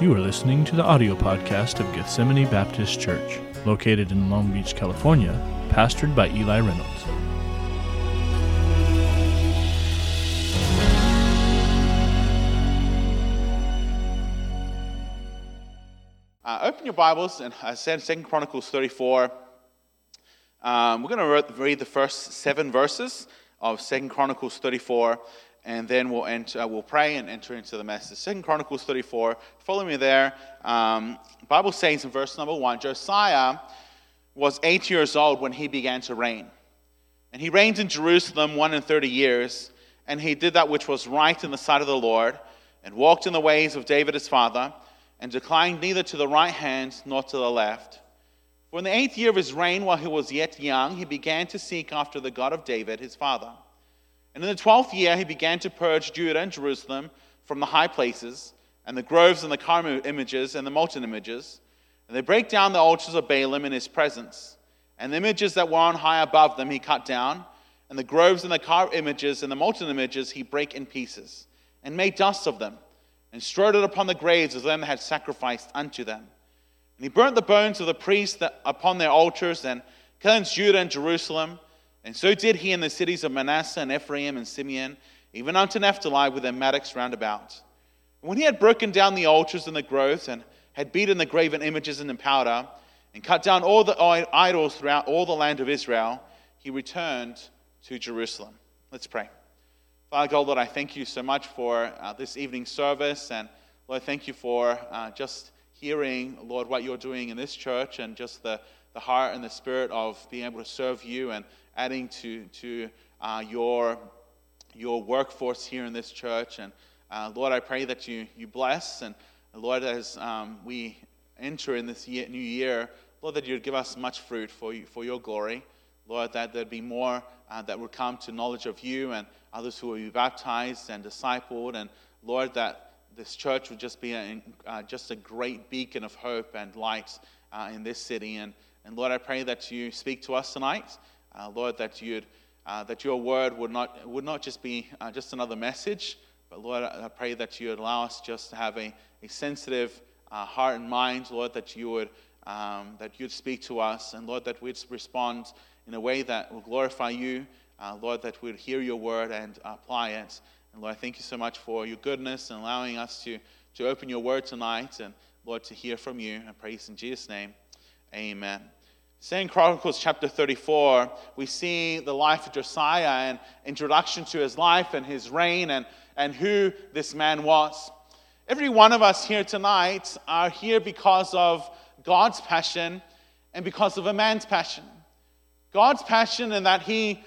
You are listening to the audio podcast of Gethsemane Baptist Church, located in Long Beach, California, pastored by Eli Reynolds. Uh, open your Bibles and I said Second Chronicles 34. Um, we're going to read the first seven verses of Second Chronicles 34 and then we'll, enter, uh, we'll pray and enter into the message. Second Chronicles 34. Follow me there. Um, Bible says in verse number one, Josiah was eight years old when he began to reign, and he reigned in Jerusalem one and thirty years, and he did that which was right in the sight of the Lord, and walked in the ways of David his father, and declined neither to the right hand nor to the left. For in the eighth year of his reign, while he was yet young, he began to seek after the God of David his father. And in the twelfth year, he began to purge Judah and Jerusalem from the high places, and the groves and the carved images and the molten images. And they break down the altars of Baalim in his presence. And the images that were on high above them he cut down, and the groves and the carved images and the molten images he brake in pieces, and made dust of them, and strode it upon the graves of them that had sacrificed unto them. And he burnt the bones of the priests upon their altars, and cleansed Judah and Jerusalem and so did he in the cities of Manasseh and Ephraim and Simeon, even unto Naphtali with their mattocks round about. And when he had broken down the altars and the groves, and had beaten the graven images into powder, and cut down all the idols throughout all the land of Israel, he returned to Jerusalem. Let's pray. Father God, Lord, I thank you so much for uh, this evening service. And Lord, thank you for uh, just hearing, Lord, what you're doing in this church and just the, the heart and the spirit of being able to serve you and, adding to, to uh, your, your workforce here in this church. And uh, Lord, I pray that you, you bless. And Lord, as um, we enter in this year, new year, Lord, that you'd give us much fruit for, you, for your glory. Lord, that there'd be more uh, that would come to knowledge of you and others who will be baptized and discipled. And Lord, that this church would just be a, uh, just a great beacon of hope and light uh, in this city. And, and Lord, I pray that you speak to us tonight. Uh, Lord, that, you'd, uh, that your word would not, would not just be uh, just another message, but Lord, I pray that you would allow us just to have a, a sensitive uh, heart and mind, Lord, that you would um, that you'd speak to us, and Lord, that we'd respond in a way that will glorify you. Uh, Lord, that we'd hear your word and apply it. And Lord, I thank you so much for your goodness and allowing us to, to open your word tonight, and Lord, to hear from you. I praise in Jesus' name. Amen. Second Chronicles chapter 34, we see the life of Josiah and introduction to his life and his reign and, and who this man was. Every one of us here tonight are here because of God's passion and because of a man's passion. God's passion in that he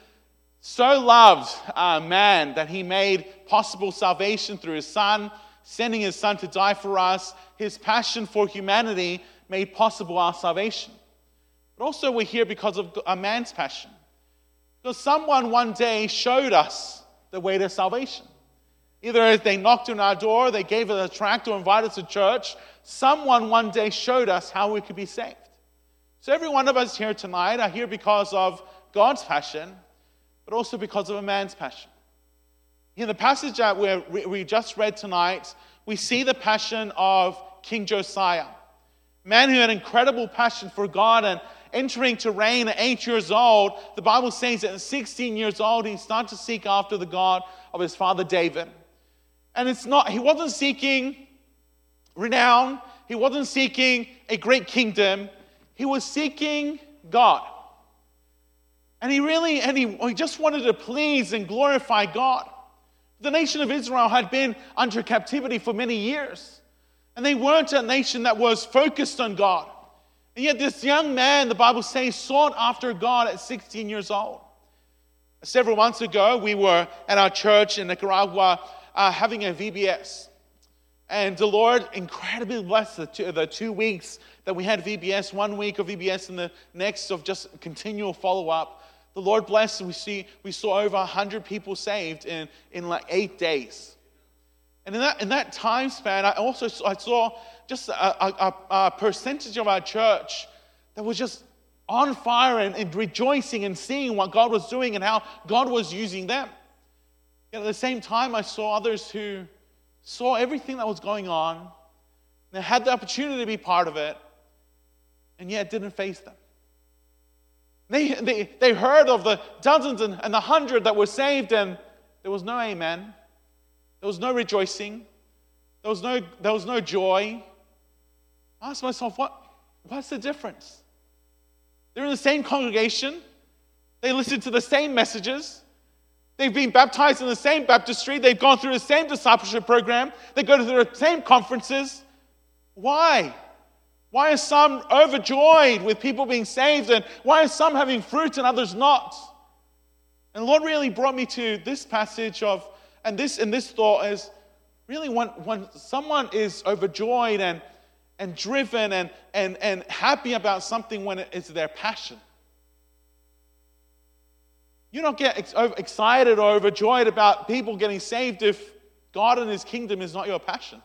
so loved uh, man that he made possible salvation through his son, sending his son to die for us. His passion for humanity made possible our salvation. But also, we're here because of a man's passion. Because someone one day showed us the way to salvation. Either as they knocked on our door, they gave us a tract, or invited us to church. Someone one day showed us how we could be saved. So, every one of us here tonight are here because of God's passion, but also because of a man's passion. In the passage that we just read tonight, we see the passion of King Josiah, man who had incredible passion for God and entering to reign at eight years old, the Bible says that at 16 years old, he started to seek after the God of his father David. And it's not, he wasn't seeking renown, he wasn't seeking a great kingdom, he was seeking God. And he really, and he, he just wanted to please and glorify God. The nation of Israel had been under captivity for many years. And they weren't a nation that was focused on God. And yet, this young man, the Bible says, sought after God at 16 years old. Several months ago, we were at our church in Nicaragua uh, having a VBS. And the Lord incredibly blessed the two, the two weeks that we had VBS, one week of VBS and the next of just continual follow up. The Lord blessed, we, see, we saw over 100 people saved in, in like eight days. And in that, in that time span, I also I saw just a, a, a, percentage of our church that was just on fire and, and rejoicing and seeing what God was doing and how God was using them. Yet at the same time, I saw others who saw everything that was going on, They had the opportunity to be part of it, and yet didn't face them. They, they, they heard of the dozens and, and the hundred that were saved, and there was no amen. There was no rejoicing. There was no, there was no joy. I myself, what, what's the difference? They're in the same congregation. They listen to the same messages. They've been baptized in the same baptistry. They've gone through the same discipleship program. They go to the same conferences. Why? Why are some overjoyed with people being saved? And why are some having fruit and others not? And the Lord really brought me to this passage of, and this and this thought is really when, when someone is overjoyed and, and driven and, and, and happy about something when it's their passion. You don't get excited or overjoyed about people getting saved if God and His kingdom is not your passion.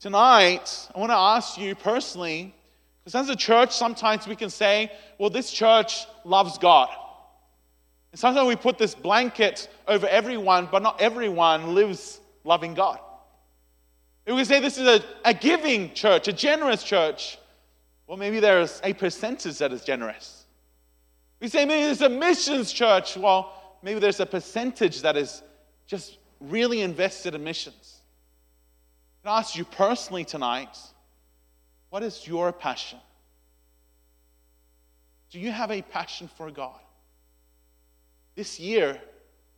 Tonight, I want to ask you personally, because as a church, sometimes we can say, well, this church loves God. And sometimes we put this blanket over everyone, but not everyone lives loving God. We say this is a, a giving church, a generous church. Well, maybe there's a percentage that is generous. We say maybe there's a missions church. Well, maybe there's a percentage that is just really invested in missions. I ask you personally tonight what is your passion? Do you have a passion for God? This year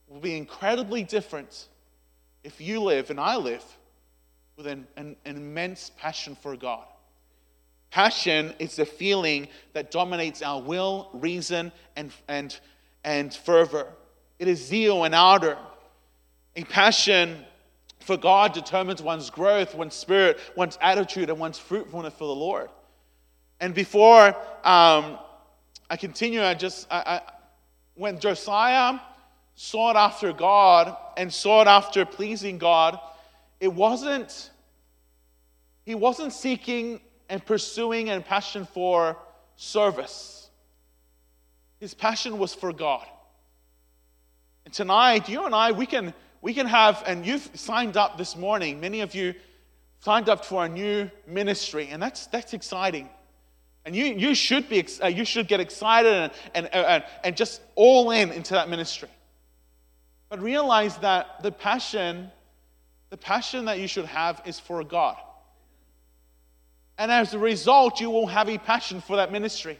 will be incredibly different if you live and I live with an, an, an immense passion for God. Passion is the feeling that dominates our will, reason, and, and, and fervor. It is zeal and ardor. A passion for God determines one's growth, one's spirit, one's attitude, and one's fruitfulness for the Lord. And before um, I continue, I just, I, I, when Josiah sought after God and sought after pleasing God, it wasn't, he wasn't seeking and pursuing and passion for service. His passion was for God. And tonight, you and I, we can, we can have, and you've signed up this morning, many of you signed up for a new ministry, and that's, that's exciting. And you, you, should be, uh, you should get excited and, and, uh, and, and just all in into that ministry. But realize that the passion, the passion that you should have is for God. And as a result, you will have a passion for that ministry.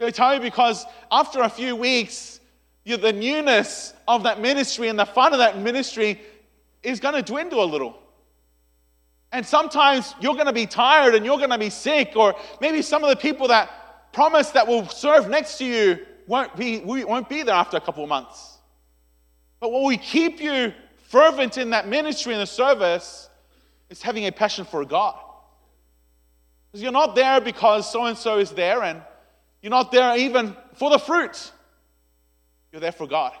I tell you because after a few weeks, the newness of that ministry and the fun of that ministry is going to dwindle a little. And sometimes you're going to be tired and you're going to be sick, or maybe some of the people that promise that will serve next to you won't be, won't be there after a couple of months. But what will keep you fervent in that ministry and the service is having a passion for God. Because you're not there because so and so is there, and you're not there even for the fruit. You're there for God.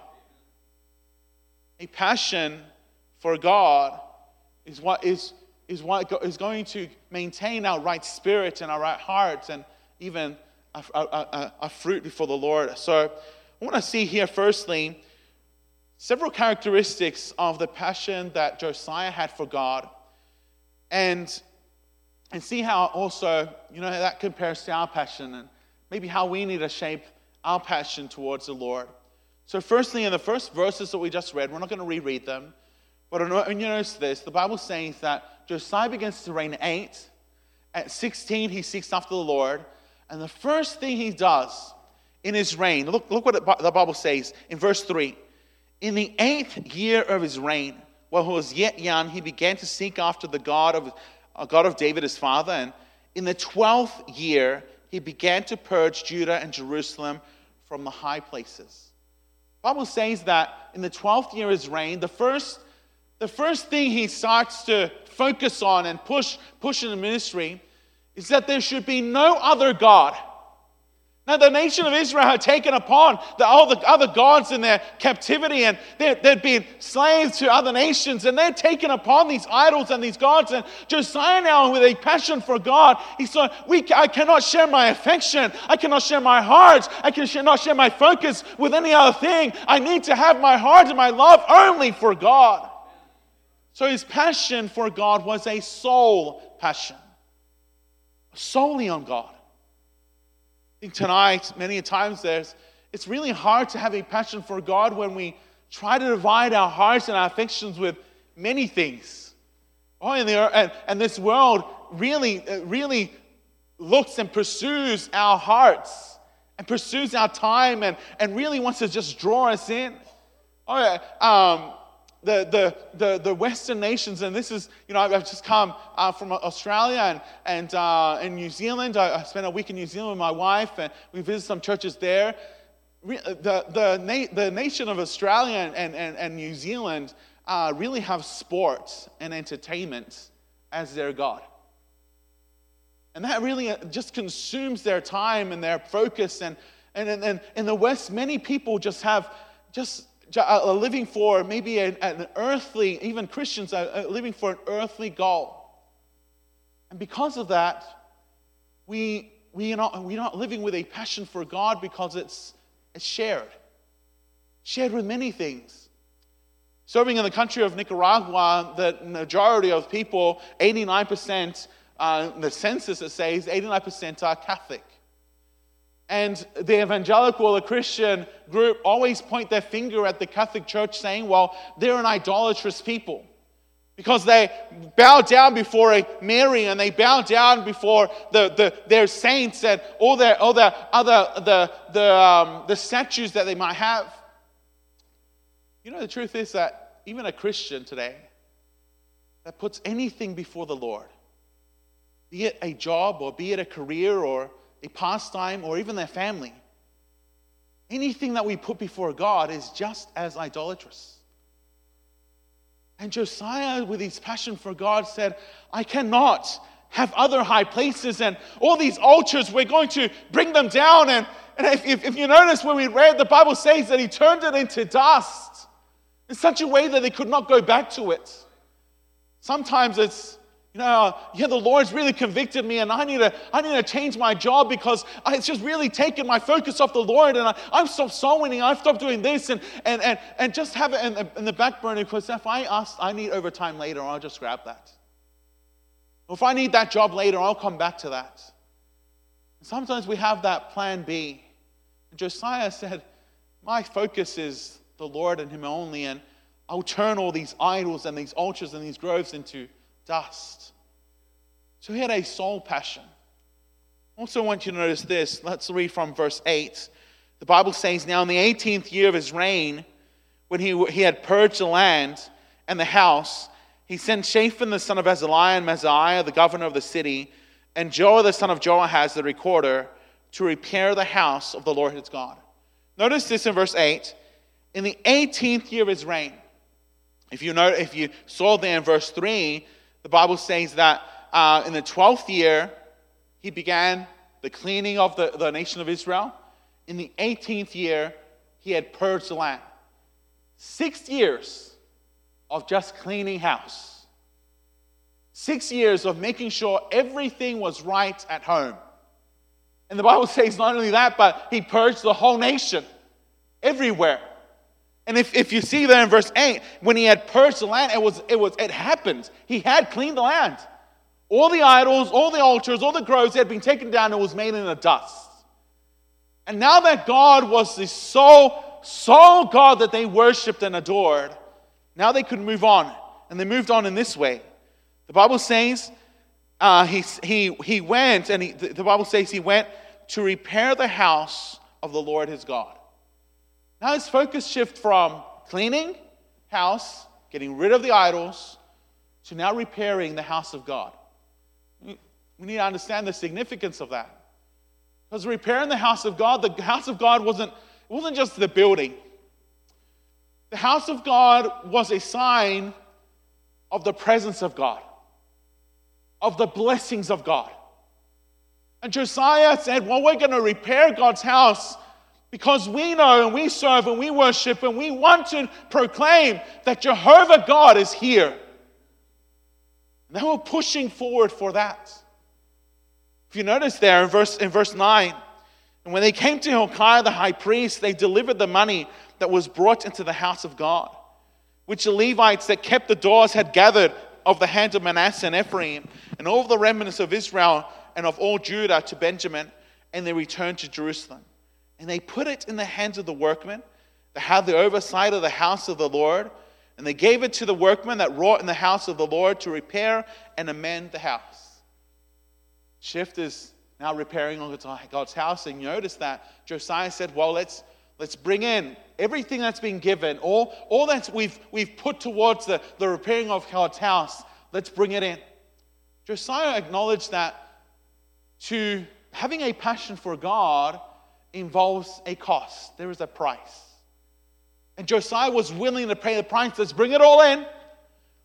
A passion for God is what is, is what is going to maintain our right spirit and our right hearts and even a, a, a fruit before the Lord. So I want to see here, firstly, several characteristics of the passion that Josiah had for God. And and see how also, you know, that compares to our passion and maybe how we need to shape our passion towards the Lord. So, firstly, in the first verses that we just read, we're not going to reread them, but when you notice this, the Bible says that Josiah begins to reign eight. At 16, he seeks after the Lord. And the first thing he does in his reign, look, look what the Bible says in verse 3. In the eighth year of his reign, while he was yet young, he began to seek after the God of a God of David his father. And in the 12th year, he began to purge Judah and Jerusalem from the high places. The Bible says that in the 12th year of his reign, the first, the first thing he starts to focus on and push, push in the ministry is that there should be no other God now, the nation of Israel had taken upon the, all the other gods in their captivity, and they'd been slaves to other nations, and they'd taken upon these idols and these gods. And Josiah, now with a passion for God, he said, we, I cannot share my affection, I cannot share my heart, I cannot share my focus with any other thing. I need to have my heart and my love only for God. So his passion for God was a sole passion, solely on God. I think tonight, many times, there's, it's really hard to have a passion for God when we try to divide our hearts and our affections with many things. Oh, and, the, and, and this world really, really looks and pursues our hearts and pursues our time and, and really wants to just draw us in. Oh, yeah. Um, the, the, the, the Western nations, and this is, you know, I've just come uh, from Australia and, and, uh, and New Zealand. I, I, spent a week in New Zealand with my wife, and we visited some churches there. The, the, na- the nation of Australia and, and, and New Zealand uh, really have sports and entertainment as their God. And that really uh, just consumes their time and their focus. And, and, and, in the West, many people just have just living for maybe an, an earthly, even Christians are living for an earthly goal. And because of that, we, we are not, we're not living with a passion for God because it's, it's shared. Shared with many things. Serving in the country of Nicaragua, the majority of people, 89%, uh, the census it says, 89% are Catholic. And the evangelical or the Christian group always point their finger at the Catholic Church saying, well, they're an idolatrous people. Because they bow down before a Mary and they bow down before the, the, their saints and all their, all their other the, the, um, the statues that they might have. You know, the truth is that even a Christian today that puts anything before the Lord, be it a job or be it a career or a pastime, or even their family. Anything that we put before God is just as idolatrous. And Josiah, with his passion for God, said, I cannot have other high places and all these altars, we're going to bring them down. And, and if, if, if you notice when we read, the Bible says that he turned it into dust in such a way that they could not go back to it. Sometimes it's you know, yeah, the Lord's really convicted me, and I need to, I need to change my job because it's just really taken my focus off the Lord, and I, I've stopped sowing, I've stopped doing this, and, and, and, and just have it in the, in the back burner because if I ask, I need overtime later, I'll just grab that. If I need that job later, I'll come back to that. Sometimes we have that plan B. Josiah said, My focus is the Lord and Him only, and I'll turn all these idols and these altars and these groves into dust. So he had a sole passion. Also, I want you to notice this. Let's read from verse 8. The Bible says, Now in the 18th year of his reign, when he, he had purged the land and the house, he sent Shaphan the son of Azaliah and Maaseiah, the governor of the city, and Joah the son of Joahaz, the recorder, to repair the house of the Lord his God. Notice this in verse 8. In the 18th year of his reign, if you, know, if you saw there in verse 3, the Bible says that uh, in the 12th year, he began the cleaning of the, the nation of Israel. In the 18th year, he had purged the land. Six years of just cleaning house. Six years of making sure everything was right at home. And the Bible says not only that, but he purged the whole nation everywhere. And if, if you see there in verse 8, when he had purged the land, it was it was it happened. He had cleaned the land. All the idols, all the altars, all the groves had been taken down and was made into dust. And now that God was the sole, sole God that they worshipped and adored, now they could move on. And they moved on in this way. The Bible says uh, he, he, he went, and he, the Bible says he went to repair the house of the Lord his God. Now his focus shift from cleaning house, getting rid of the idols, to now repairing the house of God. We need to understand the significance of that. Because repairing the house of God, the house of God wasn't, it wasn't just the building. The house of God was a sign of the presence of God, of the blessings of God. And Josiah said, Well, we're going to repair God's house because we know and we serve and we worship and we want to proclaim that Jehovah God is here. And they were pushing forward for that. If you notice there in verse, in verse 9, and when they came to Hilkiah the high priest, they delivered the money that was brought into the house of God. which the Levites that kept the doors had gathered of the hand of Manasseh and Ephraim, and all the remnants of Israel and of all Judah to Benjamin, and they returned to Jerusalem. And they put it in the hands of the workmen that had the oversight of the house of the Lord, and they gave it to the workmen that wrought in the house of the Lord to repair and amend the house. Shift is now repairing God's house, and notice that Josiah said, Well, let's Let's bring in everything that's been given, all, all that we've, we've put towards the, the repairing of God's house, let's bring it in. Josiah acknowledged that to having a passion for God involves a cost, there is a price. And Josiah was willing to pay the price. Let's bring it all in.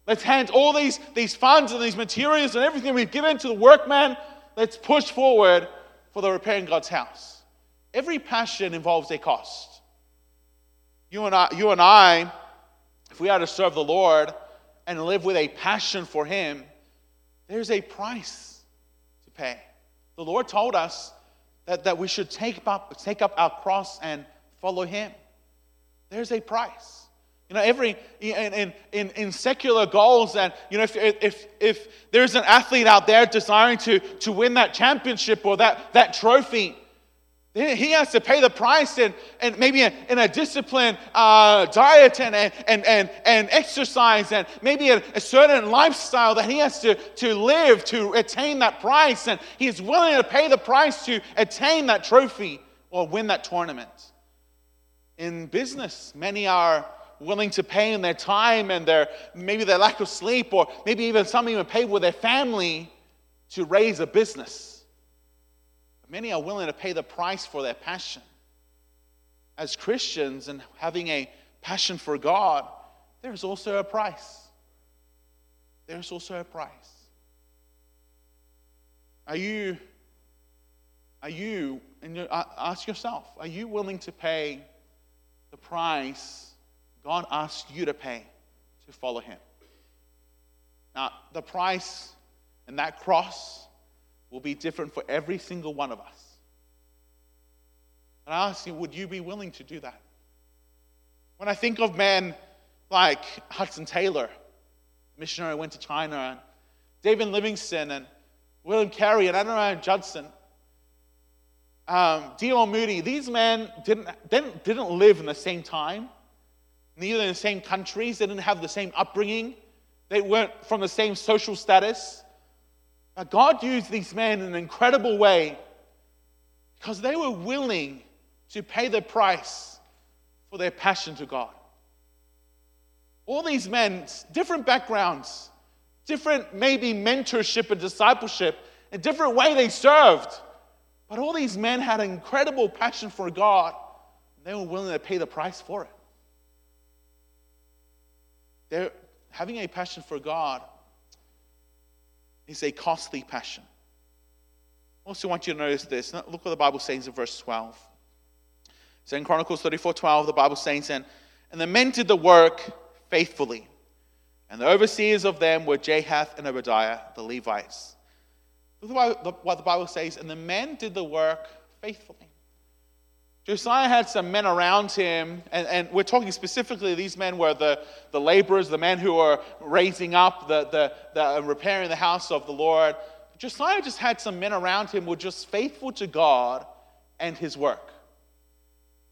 Let's hand all these, these funds and these materials and everything we've given to the workman. Let's push forward for the repairing God's house. Every passion involves a cost. You and I, you and I if we are to serve the Lord and live with a passion for Him, there's a price to pay. The Lord told us that, that we should take up, take up our cross and follow Him. There's a price. You know, every in, in, in secular goals, and you know, if, if, if there's an athlete out there desiring to, to win that championship or that, that trophy, he has to pay the price and, and maybe in, in a disciplined uh, diet and, and, and, and exercise and maybe a, a, certain lifestyle that he has to, to live to attain that price. And he is willing to pay the price to attain that trophy or win that tournament. In business, many are willing to pay in their time and their maybe their lack of sleep or maybe even some even pay with their family to raise a business. Many are willing to pay the price for their passion. As Christians and having a passion for God, there's also a price. There's also a price. Are you, are you, and you, ask yourself, are you willing to pay the price God asked you to pay to follow Him? Now, the price and that cross will be different for every single one of us. And I ask you, would you be willing to do that? When I think of men like Hudson Taylor, missionary went to China, and David Livingstone, and William Carey, and Adoniram Judson, um, D.L. Moody, these men didn't, didn't, didn't live in the same time, neither in the same countries, they didn't have the same upbringing, they weren't from the same social status. God used these men in an incredible way because they were willing to pay the price for their passion to God. All these men, different backgrounds, different maybe mentorship and discipleship, a different way they served. But all these men had an incredible passion for God. And they were willing to pay the price for it. They're having a passion for God is a costly passion. I also want you to notice this. Look what the Bible says in verse 12. So in Chronicles 34 12, the Bible says, and, and the men did the work faithfully. And the overseers of them were Jahath and Obadiah, the Levites. Look what the Bible says, and the men did the work faithfully. Josiah had some men around him, and, and we're talking specifically, these men were the, the laborers, the men who were raising up, the, the, the repairing the house of the Lord. Josiah just had some men around him who were just faithful to God and his work.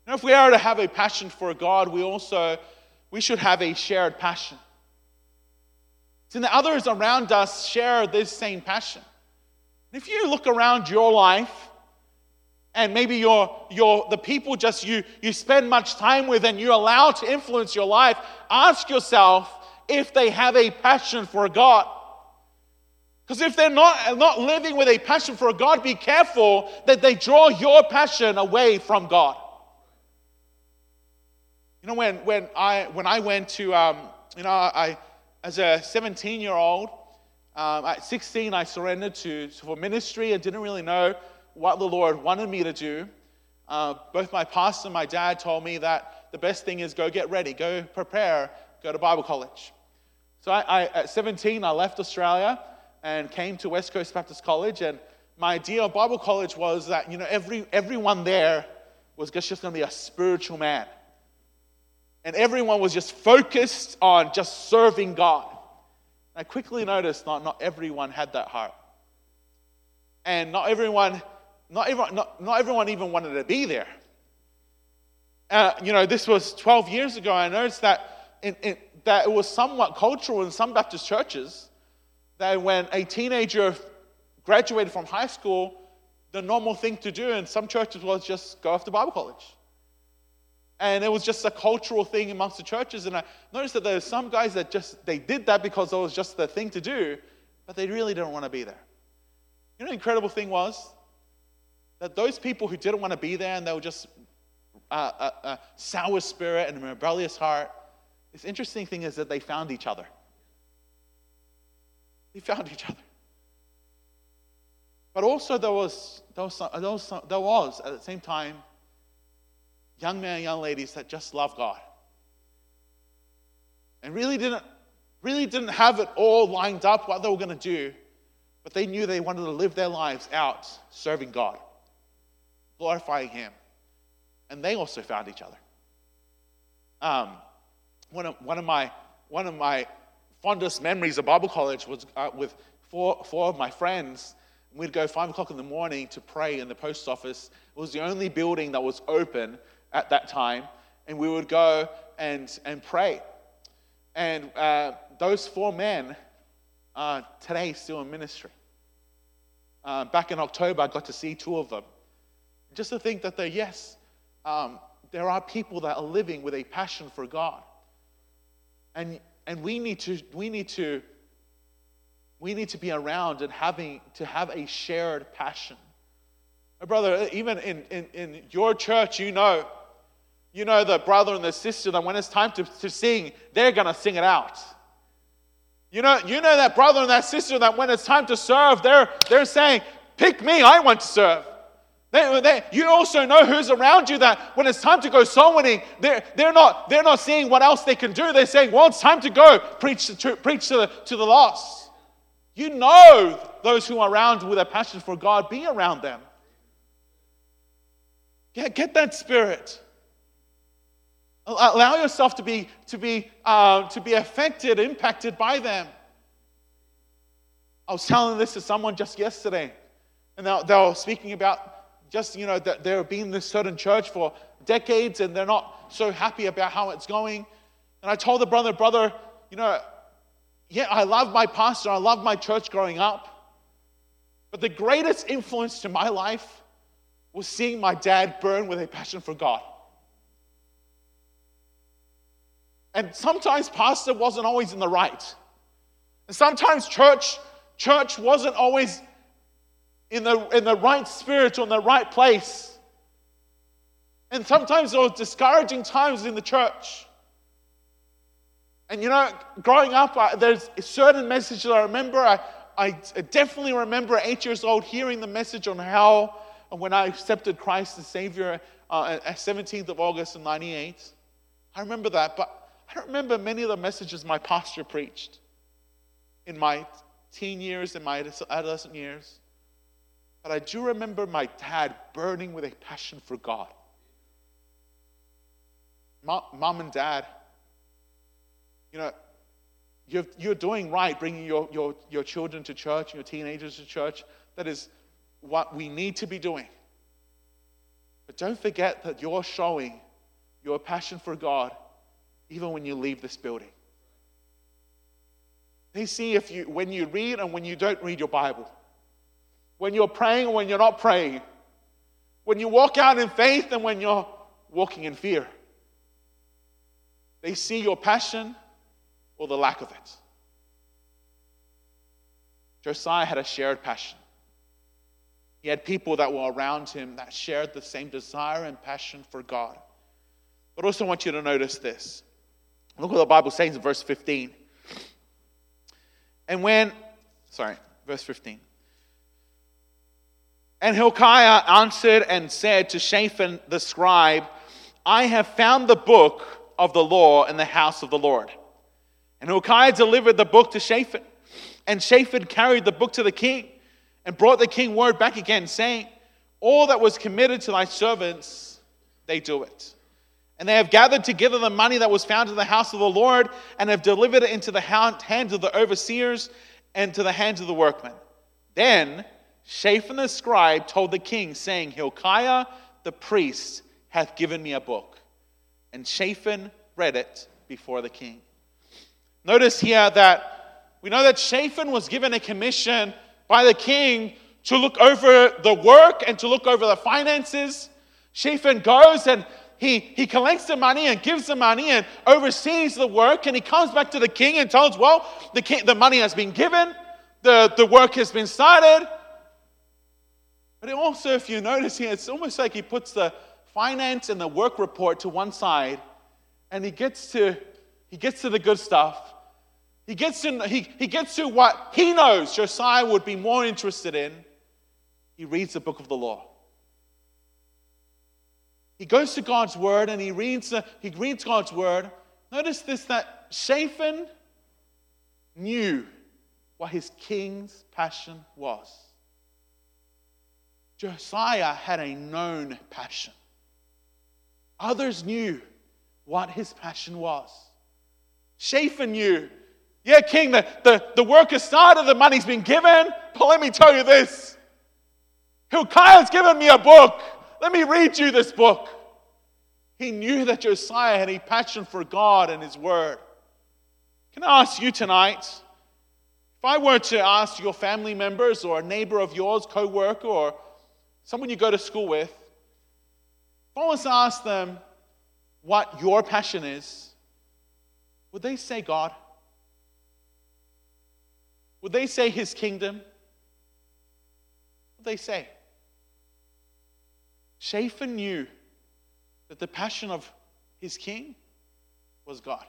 Now, if we are to have a passion for God, we also we should have a shared passion. See, the others around us share this same passion. If you look around your life, and maybe you're, you're the people just you, you spend much time with and you allow to influence your life, ask yourself if they have a passion for God. Because if they're not, not living with a passion for God, be careful that they draw your passion away from God. You know, when, when, I, when I went to, um, you know, I, as a 17 year old, um, at 16, I surrendered to, for ministry and didn't really know what the Lord wanted me to do. Uh, both my pastor and my dad told me that the best thing is go get ready, go prepare, go to Bible college. So I, I, at 17, I left Australia and came to West Coast Baptist College. And my idea of Bible college was that you know every, everyone there was just going to be a spiritual man. and everyone was just focused on just serving God. And I quickly noticed not, not everyone had that heart. And not everyone, not everyone, not, not everyone even wanted to be there. Uh, you know, this was 12 years ago. I noticed that, that it was somewhat cultural in some Baptist churches that when a teenager graduated from high school, the normal thing to do in some churches was just go off to Bible college. And it was just a cultural thing amongst the churches. And I noticed that there were some guys that just, they did that because it was just the thing to do, but they really didn't want to be there. You know the incredible thing was? That those people who didn't want to be there and they were just a, a, a sour spirit and a rebellious heart, this interesting thing is that they found each other. They found each other. But also there was, there was, there was, there was at the same time young men and young ladies that just love God. And really didn't, really didn't have it all lined up what they were going to do, but they knew they wanted to live their lives out serving God, glorifying Him. And they also found each other. Um, one, of, one, of my, one of my fondest memories of Bible college was uh, with four, four of my friends. We'd go five o'clock in the morning to pray in the post office. It was the only building that was open at that time, and we would go and, and pray. And uh, those four men are today still in ministry. Uh, back in October, I got to see two of them. Just to think that they, yes, um, there are people that are living with a passion for God. And, and we need to, we need to, we need to be around and having to have a shared passion. My brother, even in, in, in your church, you know you know, the brother and the sister that when it's time to, to sing, they're going to sing it out. You know, you know that brother and that sister that when it's time to serve, they're, they're saying, Pick me, I want to serve. They, they, you also know who's around you that when it's time to go soul winning, they're, they're, not, they're not seeing what else they can do. They're saying, Well, it's time to go preach, to, preach to, the, to the lost. You know those who are around with a passion for God, be around them. Get, get that spirit. Allow yourself to be, to be, uh, to be affected, impacted by them. I was telling this to someone just yesterday, and they, they were speaking about just, you know, that they've been in this certain church for decades and they're not so happy about how it's going. And I told the brother, brother, you know, yeah, I love my pastor, I love my church growing up. But the greatest influence to my life was seeing my dad burn with a passion for God. And sometimes pastor wasn't always in the right. And sometimes church, church wasn't always in the, in the right spirit or in the right place. And sometimes there were discouraging times in the church. And you know, growing up, I, there's certain messages I remember. I, I definitely remember at eight years old hearing the message on how, when I accepted Christ as Savior uh, at 17th of August in 98. I remember that, but I don't remember many of the messages my pastor preached in my teen years and my adolescent years. But I do remember my dad burning with a passion for God. Mom and dad, you know, you're, you're doing right bringing your, your, your children to church, your teenagers to church. That is what we need to be doing. But don't forget that you're showing your passion for God even when you leave this building. They see if you, when you read and when you don't read your Bible, when you're praying and when you're not praying, when you walk out in faith and when you're walking in fear. They see your passion or the lack of it. Josiah had a shared passion. He had people that were around him that shared the same desire and passion for God. But also, want you to notice this Look what the Bible says in verse 15. And when, sorry, verse 15. And Hilkiah answered and said to Shaphan the scribe, I have found the book of the law in the house of the Lord. And Hilkiah delivered the book to Shaphan. And Shaphan carried the book to the king and brought the king word back again, saying, All that was committed to thy servants, they do it. And they have gathered together the money that was found in the house of the Lord and have delivered it into the hands of the overseers and to the hands of the workmen. Then Shaphan the scribe told the king, saying, Hilkiah the priest hath given me a book. And Shaphan read it before the king. Notice here that we know that Shaphan was given a commission by the king to look over the work and to look over the finances. Shaphan goes and he, he collects the money and gives the money and oversees the work. And he comes back to the king and tells, Well, the, king, the money has been given, the, the work has been started. But also, if you notice here, it's almost like he puts the finance and the work report to one side and he gets to, he gets to the good stuff. He gets, to, he, he gets to what he knows Josiah would be more interested in. He reads the book of the law. He goes to God's word and he reads, the, he reads God's word. Notice this that Shaphan knew what his king's passion was. Josiah had a known passion. Others knew what his passion was. Shaphan knew, yeah, king, the, the, the work has started, the money's been given, but let me tell you this. Hilkiah's given me a book. Let me read you this book. He knew that Josiah had a passion for God and His Word. Can I ask you tonight? If I were to ask your family members or a neighbor of yours, co worker, or someone you go to school with, if I was to ask them what your passion is, would they say God? Would they say His kingdom? What would they say? Shaphan knew that the passion of his king was God.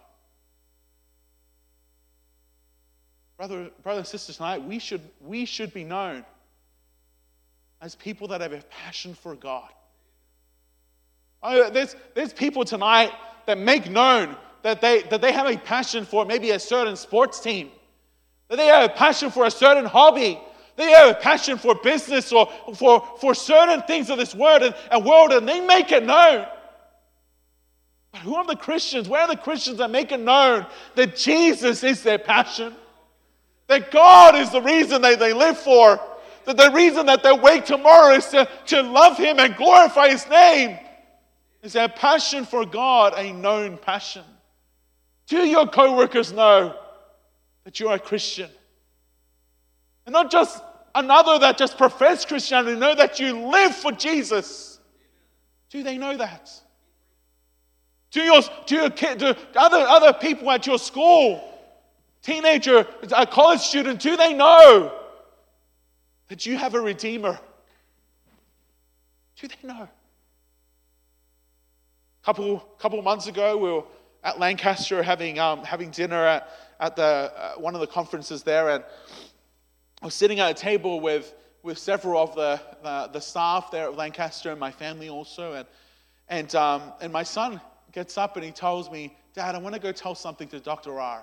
Brother, brothers and sisters, tonight we should, we should be known as people that have a passion for God. Oh, there's, there's people tonight that make known that they, that they have a passion for maybe a certain sports team, that they have a passion for a certain hobby, they have a passion for business or for, for certain things of this world and, and world, and they make it known. But who are the Christians? Where are the Christians that make it known that Jesus is their passion? That God is the reason that they live for? That the reason that they wake tomorrow is to, to love Him and glorify His name? Is their passion for God a known passion? Do your co workers know that you're a Christian? And not just another that just profess Christianity, know that you live for Jesus. Do they know that? Do your, do your kid, do other, other people at your school, teenager, a college student, do they know that you have a Redeemer? Do they know? A couple, couple months ago, we were at Lancaster having, um, having dinner at, at the, uh, one of the conferences there, and I was sitting at a table with, with several of the, the, the staff there at Lancaster and my family also. And, and, um, and my son gets up and he tells me, Dad, I want to go tell something to Dr. R.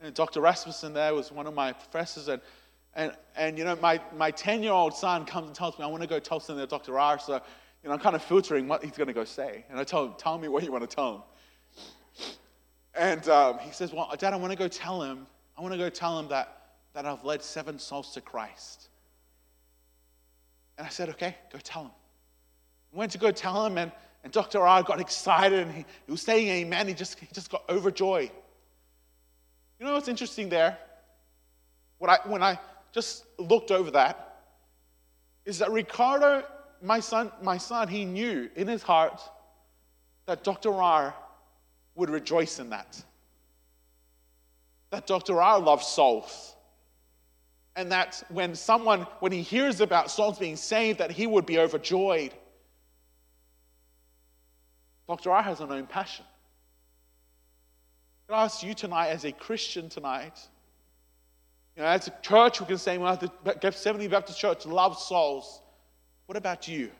And Dr. Rasmussen there was one of my professors. And, and, and you know, my, my 10 year old son comes and tells me, I want to go tell something to Dr. R. So, you know, I'm kind of filtering what he's going to go say. And I tell him, Tell me what you want to tell him. And um, he says, Well, Dad, I want to go tell him, I want to go tell him that that I've led seven souls to Christ. And I said, okay, go tell him. I went to go tell him, and, and Dr. R got excited, and he, he was saying amen. He just, he just got overjoyed. You know what's interesting there? What I, when I just looked over that, is that Ricardo, my son, my son, he knew in his heart that Dr. R would rejoice in that. That Dr. R loves souls and that when someone, when he hears about souls being saved, that he would be overjoyed. Dr. R has an own passion. I ask you tonight, as a Christian tonight, you know, as a church, we can say, well, the Gethsemane Baptist Church loves souls. What about you?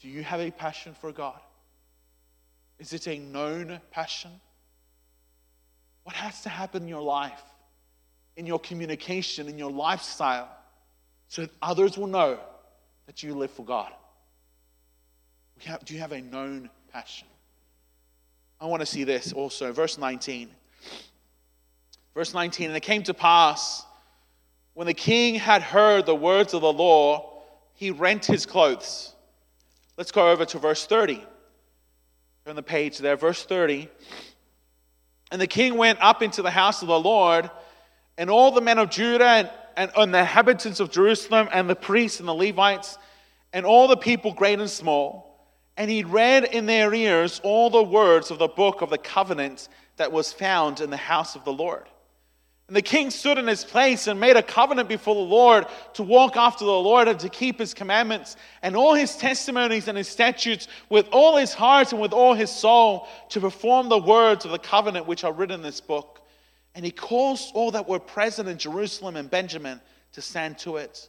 Do you have a passion for God? Is it a known passion? What has to happen in your life? in your communication, in your lifestyle, so that others will know that you live for God. have, do you have a known passion? I want to see this also. Verse 19. Verse 19, and it came to pass when the king had heard the words of the law, he rent his clothes. Let's go over to verse 30. Turn the page there, verse 30. And the king went up into the house of the Lord, and all the men of Judah and, and, and the inhabitants of Jerusalem, and the priests and the Levites, and all the people, great and small. And he read in their ears all the words of the book of the covenant that was found in the house of the Lord. And the king stood in his place and made a covenant before the Lord to walk after the Lord and to keep his commandments and all his testimonies and his statutes with all his heart and with all his soul to perform the words of the covenant which are written in this book. And he caused all that were present in Jerusalem and Benjamin to stand to it.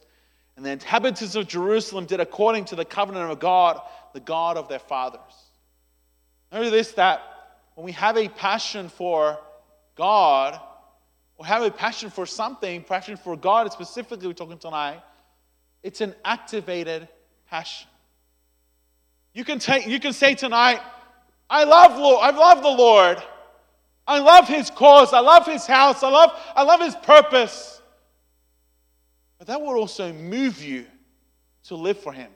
And the inhabitants of Jerusalem did according to the covenant of God, the God of their fathers. Know this that when we have a passion for God, or have a passion for something, passion for God specifically, we're talking tonight, it's an activated passion. You can, take, you can say tonight, I love, Lord, I love the Lord. I love his cause. I love his house. I love, I love his purpose. But that will also move you to live for him.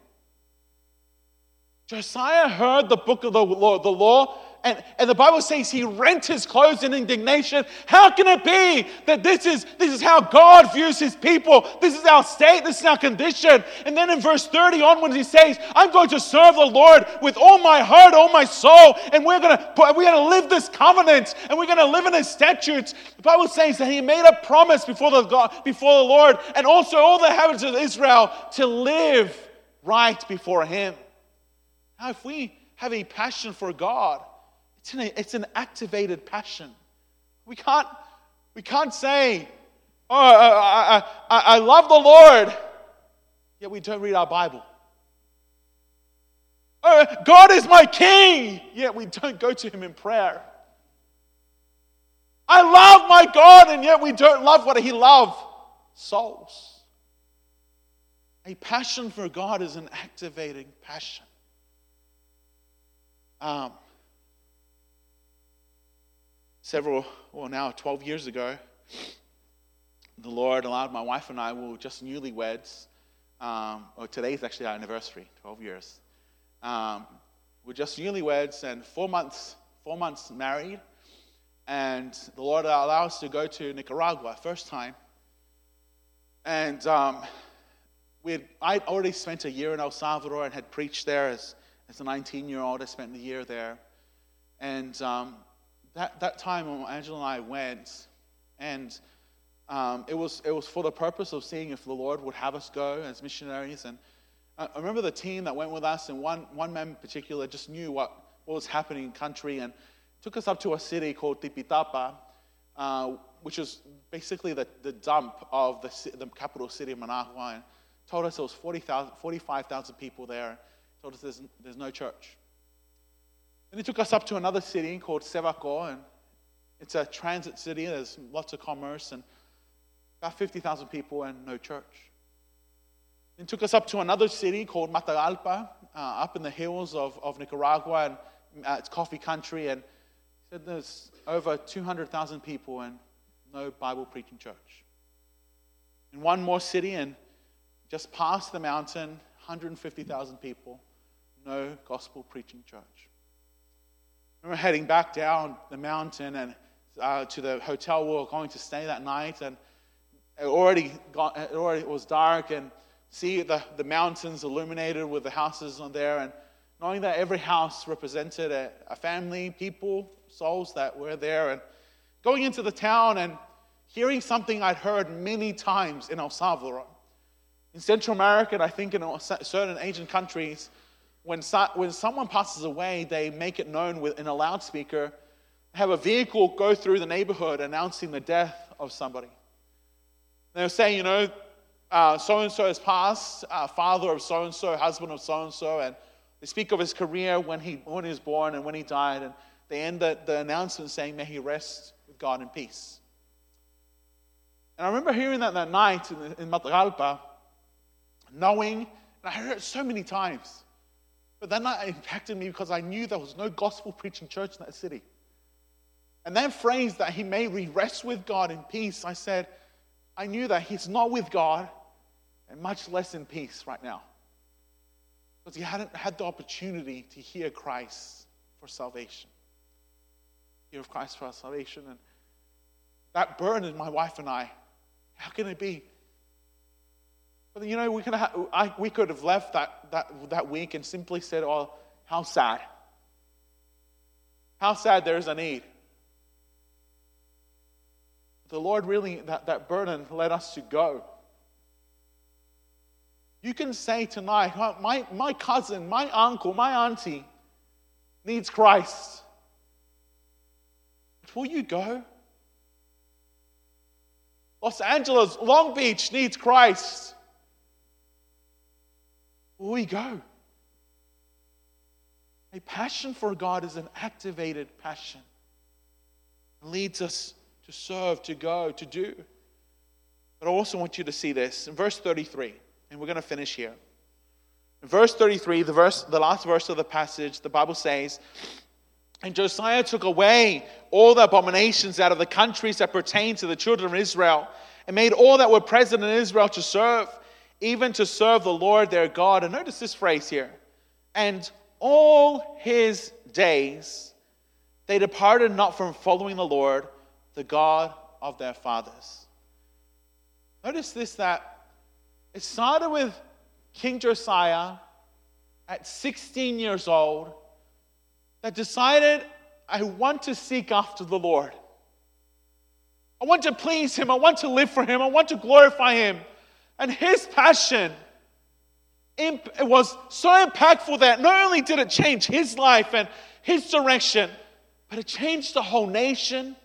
Josiah heard the book of the law, the law and, and the Bible says he rent his clothes in indignation. How can it be that this is, this is how God views his people? This is our state, this is our condition. And then in verse 30 onwards, he says, I'm going to serve the Lord with all my heart, all my soul, and we're going to, we're to live this covenant and we're going to live in his statutes. The Bible says that he made a promise before the, God, before the Lord and also all the inhabitants of Israel to live right before him. Now, if we have a passion for God, it's an, it's an activated passion. We can't, we can't say, oh, I, I, I, love the Lord, yet we don't read our Bible. Oh, God is my king, yet we don't go to him in prayer. I love my God, and yet we don't love what he loves souls. A passion for God is an activating passion. Um, several, well, now 12 years ago, the Lord allowed my wife and I, we were just newlyweds. Um, well, today's actually our anniversary, 12 years. Um, we're just newlyweds and four months, four months married. And the Lord allowed us to go to Nicaragua, first time. And um, we I'd already spent a year in El Salvador and had preached there as, as a 19 year old. I spent a year there. And um, that, that time when Angela and I went, and um, it, was, it was for the purpose of seeing if the Lord would have us go as missionaries. And I remember the team that went with us, and one, one man in particular just knew what, what was happening in country and took us up to a city called Tipitapa, uh, which is basically the, the dump of the, the capital city of Managua, and told us there was 40, 45,000 people there. Told us there's, there's no church. Then he took us up to another city called Sébaco, and it's a transit city. There's lots of commerce and about 50,000 people and no church. Then took us up to another city called Matagalpa, uh, up in the hills of, of Nicaragua, and uh, it's coffee country. And said there's over 200,000 people and no Bible preaching church. In one more city, and just past the mountain, 150,000 people, no gospel preaching church. Remember heading back down the mountain and uh, to the hotel we were going to stay that night, and it already got, it already was dark, and see the, the mountains illuminated with the houses on there, and knowing that every house represented a, a family, people, souls that were there, and going into the town and hearing something I'd heard many times in El Salvador. In Central America, and I think in certain Asian countries, when, so, when someone passes away, they make it known with, in a loudspeaker, have a vehicle go through the neighborhood announcing the death of somebody. They'll say, you know, so and so has passed, uh, father of so and so, husband of so and so, and they speak of his career when he, when he was born and when he died, and they end the, the announcement saying, May he rest with God in peace. And I remember hearing that that night in, in Matagalpa, knowing, and I heard it so many times, But then that impacted me because I knew there was no gospel preaching church in that city. And that phrase that he may rest with God in peace, I said, I knew that he's not with God and much less in peace right now. Because he hadn't had the opportunity to hear Christ for salvation. Hear of Christ for our salvation. And that burdened my wife and I. How can it be? But you know, we could have, I, we could have left that, that, that week and simply said, Oh, how sad. How sad there's a need. The Lord really, that, that burden led us to go. You can say tonight, my, my cousin, my uncle, my auntie needs Christ. But will you go? Los Angeles, Long Beach needs Christ. We go? A passion for God is an activated passion. It leads us to serve, to go, to do. But I also want you to see this in verse 33, and we're going to finish here. In verse 33, the, verse, the last verse of the passage, the Bible says, And Josiah took away all the abominations out of the countries that pertain to the children of Israel, and made all that were present in Israel to serve, even to serve the Lord their God. And notice this phrase here. And all his days they departed not from following the Lord, the God of their fathers. Notice this that it started with King Josiah at 16 years old that decided, I want to seek after the Lord. I want to please Him. I want to live for Him. I want to glorify Him. And his passion it was so impactful that not only did it change his life and his direction, but it changed the whole nation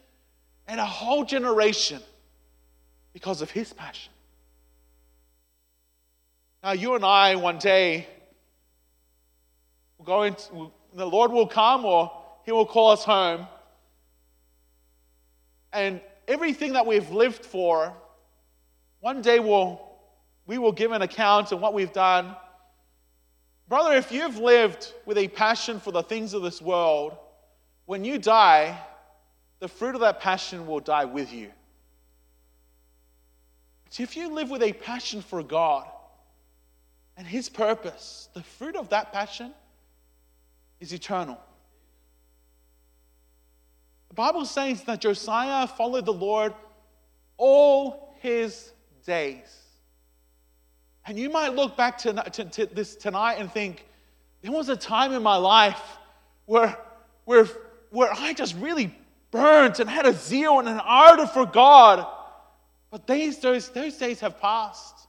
and a whole generation because of his passion. Now, you and I, one day, will go into, the Lord will come or he will call us home. And everything that we've lived for, one day will we will give an account of what we've done. Brother, if you've lived with a passion for the things of this world, when you die, the fruit of that passion will die with you. But if you live with a passion for God and His purpose, the fruit of that passion is eternal. The Bible says that Josiah followed the Lord all his days. And you might look back to, to, to, this tonight and think, there was a time in my life where, where, where I just really burnt and had a zeal and an ardor for God. But these, those, those days have passed.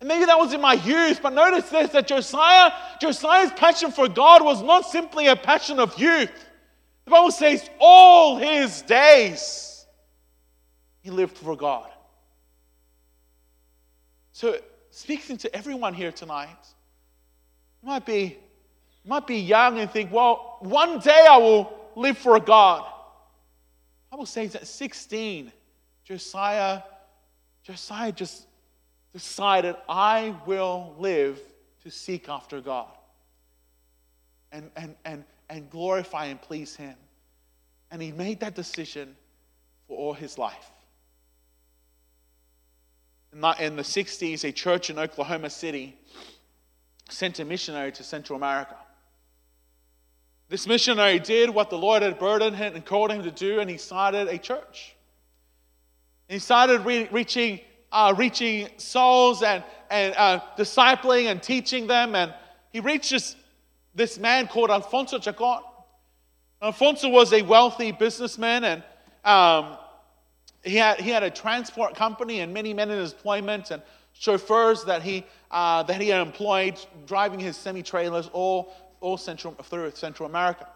And maybe that was in my youth, but notice this that Josiah, Josiah's passion for God was not simply a passion of youth. The Bible says all his days he lived for God. So speaking to everyone here tonight, you might be, you might be young and think, well, one day I will live for a God. The Bible says at 16, Josiah, Josiah just decided, I will live to seek after God and, and, and, and glorify and please Him. And he made that decision for all his life. In the 60s, a church in Oklahoma City sent a missionary to Central America. This missionary did what the Lord had burdened him and called him to do, and he started a church. He started re- reaching, uh, reaching souls and, and uh, discipling and teaching them. And he reached this, this man called Alfonso Chacon. Alfonso was a wealthy businessman, and um, he, had, he had a transport company and many men in his employment and chauffeurs that he, uh, that he had employed driving his semi trailers all all Central, through Central America.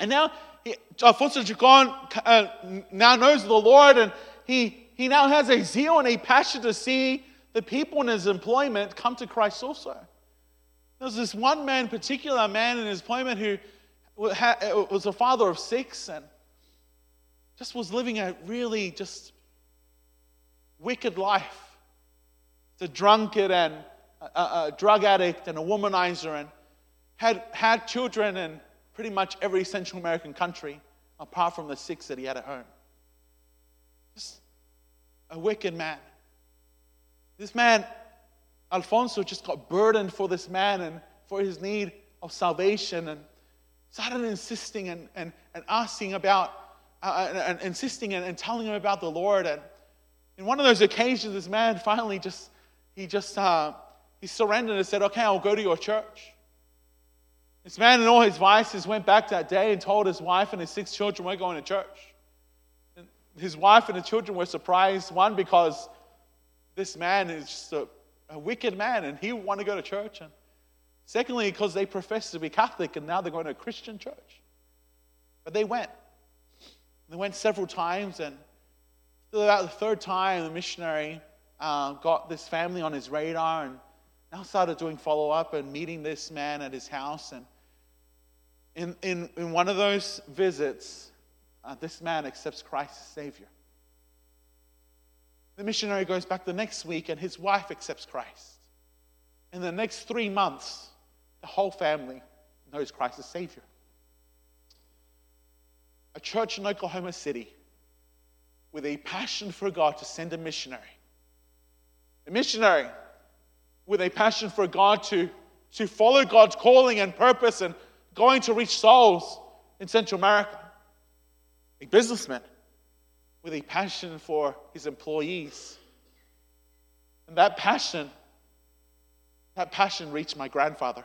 And now he, Alfonso Chacon uh, now knows the Lord and he, he now has a zeal and a passion to see the people in his employment come to Christ also. There's this one man, particular man in his employment who was a father of six and just was living a really just wicked life. The drunkard and a, a drug addict and a womanizer and had, had children in pretty much every Central American country apart from the six that he had at home. Just a wicked man. This man, Alfonso, just got burdened for this man and for his need of salvation and started insisting and, and, and asking about, uh, and, and, insisting and, and, telling him about the Lord. And in one of those occasions, this man finally just, he just, uh, he surrendered and said, okay, I'll go to your church. This man and all his vices went back that day and told his wife and his six children we're going to church. And his wife and the children were surprised, one, because this man is just a, a wicked man and he wanted to go to church. And secondly, because they profess to be Catholic and now they're going to a Christian church. But they went. They went several times, and about the third time, the missionary uh, got this family on his radar and now started doing follow up and meeting this man at his house. And in, in, in one of those visits, uh, this man accepts Christ as Savior. The missionary goes back the next week and his wife accepts Christ. In the next three months, the whole family knows Christ as Savior. A church in Oklahoma City with a passion for God to send a missionary. A missionary with a passion for God to, to follow God's calling and purpose and going to reach souls in Central America. A businessman with a passion for his employees. And that passion, that passion reached my grandfather.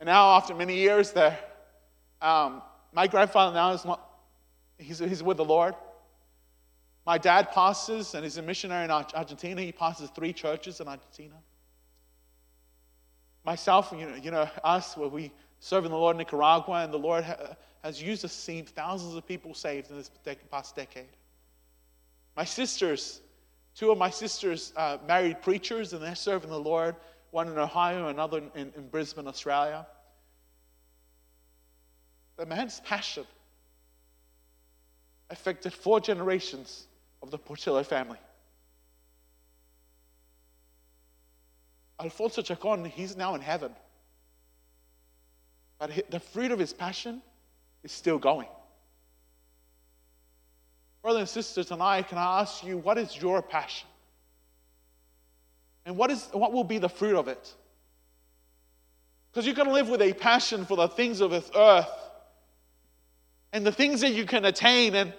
And now, after many years there, um, my grandfather now is not, he's, he's with the Lord. My dad pastors and he's a missionary in Argentina. He pastors three churches in Argentina myself, you know, you know us, where we serve in the Lord in Nicaragua, and the Lord ha- has used us to see thousands of people saved in this past decade. My sisters, two of my sisters, uh, married preachers, and they're serving the Lord, one in Ohio, another in, in Brisbane, Australia. The man's passion affected four generations of the Portillo family. Alfonso Chacon, he's now in heaven. But the fruit of his passion is still going. Brothers and sisters, tonight, can I ask you, what is your passion? And what, is, what will be the fruit of it? Because you can live with a passion for the things of this earth and the things that you can attain. And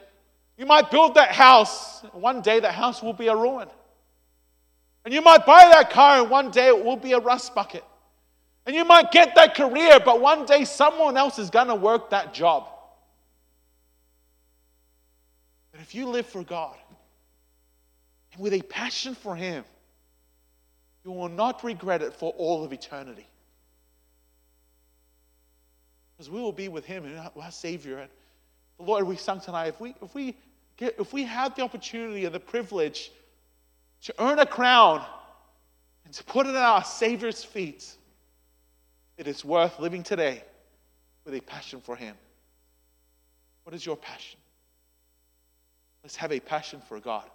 you might build that house. One day that house will be a ruin. And you might buy that car, and one day it will be a rust bucket. And you might get that career, but one day someone else is going to work that job. But if you live for God and with a passion for Him, you will not regret it for all of eternity. Because we will be with Him and our Savior. And the Lord, we sung tonight, if we, if we, get, if we have the opportunity and the privilege to earn a crown and to put it at our Savior's feet, it is worth living today with a passion for Him. What is your passion? Let's have a passion for God.